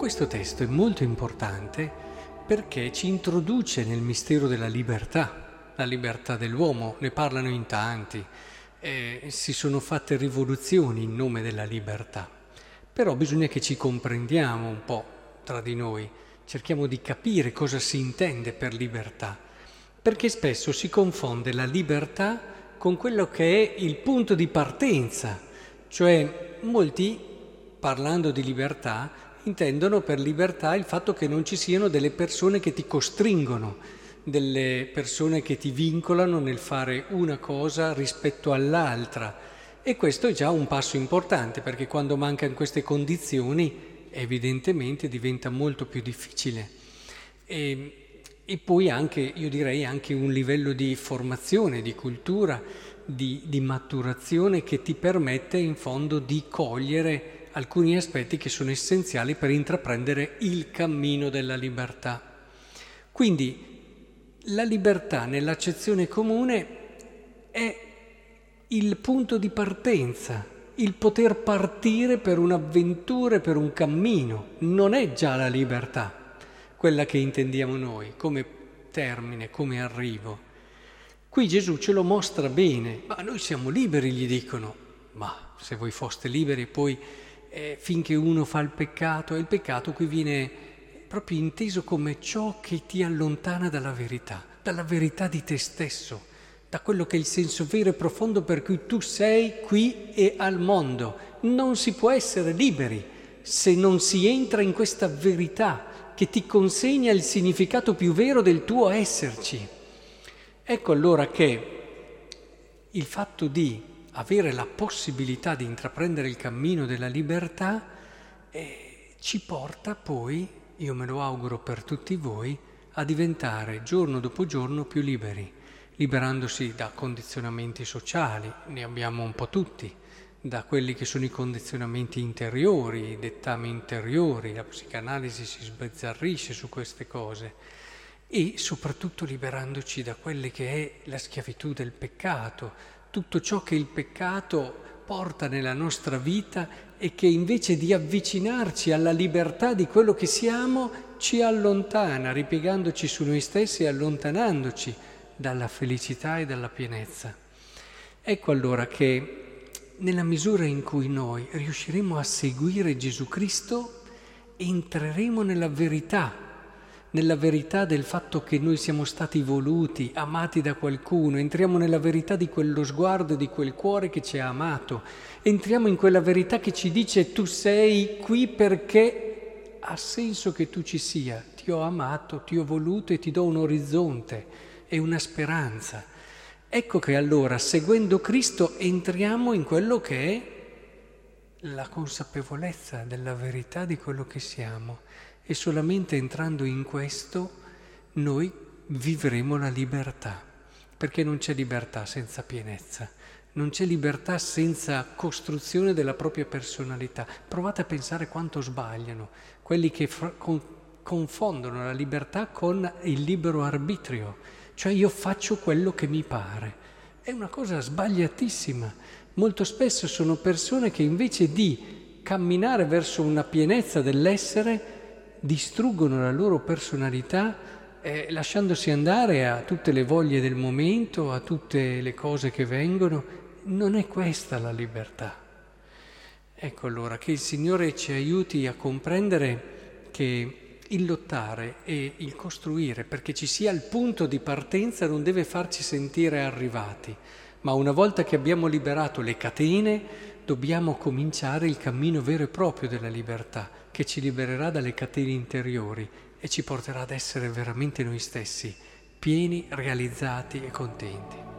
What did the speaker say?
questo testo è molto importante perché ci introduce nel mistero della libertà, la libertà dell'uomo, ne parlano in tanti, eh, si sono fatte rivoluzioni in nome della libertà, però bisogna che ci comprendiamo un po' tra di noi, cerchiamo di capire cosa si intende per libertà, perché spesso si confonde la libertà con quello che è il punto di partenza, cioè molti, parlando di libertà, intendono per libertà il fatto che non ci siano delle persone che ti costringono, delle persone che ti vincolano nel fare una cosa rispetto all'altra. E questo è già un passo importante perché quando mancano queste condizioni evidentemente diventa molto più difficile. E, e poi anche, io direi, anche un livello di formazione, di cultura, di, di maturazione che ti permette in fondo di cogliere alcuni aspetti che sono essenziali per intraprendere il cammino della libertà. Quindi la libertà nell'accezione comune è il punto di partenza, il poter partire per un'avventura, per un cammino, non è già la libertà, quella che intendiamo noi come termine, come arrivo. Qui Gesù ce lo mostra bene, ma noi siamo liberi, gli dicono, ma se voi foste liberi poi eh, finché uno fa il peccato, e il peccato qui viene proprio inteso come ciò che ti allontana dalla verità, dalla verità di te stesso, da quello che è il senso vero e profondo per cui tu sei qui e al mondo. Non si può essere liberi se non si entra in questa verità che ti consegna il significato più vero del tuo esserci. Ecco allora che il fatto di avere la possibilità di intraprendere il cammino della libertà eh, ci porta poi, io me lo auguro per tutti voi, a diventare giorno dopo giorno più liberi, liberandosi da condizionamenti sociali, ne abbiamo un po' tutti, da quelli che sono i condizionamenti interiori, i dettami interiori, la psicanalisi si sbizzarrisce su queste cose e soprattutto liberandoci da quelle che è la schiavitù del peccato, tutto ciò che il peccato porta nella nostra vita e che invece di avvicinarci alla libertà di quello che siamo, ci allontana, ripiegandoci su noi stessi e allontanandoci dalla felicità e dalla pienezza. Ecco allora che nella misura in cui noi riusciremo a seguire Gesù Cristo, entreremo nella verità nella verità del fatto che noi siamo stati voluti, amati da qualcuno, entriamo nella verità di quello sguardo, di quel cuore che ci ha amato, entriamo in quella verità che ci dice tu sei qui perché ha senso che tu ci sia, ti ho amato, ti ho voluto e ti do un orizzonte e una speranza. Ecco che allora, seguendo Cristo, entriamo in quello che è la consapevolezza della verità di quello che siamo e solamente entrando in questo noi vivremo la libertà, perché non c'è libertà senza pienezza, non c'è libertà senza costruzione della propria personalità. Provate a pensare quanto sbagliano quelli che fra- con- confondono la libertà con il libero arbitrio, cioè io faccio quello che mi pare. È una cosa sbagliatissima. Molto spesso sono persone che invece di camminare verso una pienezza dell'essere, distruggono la loro personalità eh, lasciandosi andare a tutte le voglie del momento, a tutte le cose che vengono. Non è questa la libertà. Ecco allora che il Signore ci aiuti a comprendere che il lottare e il costruire, perché ci sia il punto di partenza, non deve farci sentire arrivati, ma una volta che abbiamo liberato le catene, dobbiamo cominciare il cammino vero e proprio della libertà che ci libererà dalle catene interiori e ci porterà ad essere veramente noi stessi, pieni, realizzati e contenti.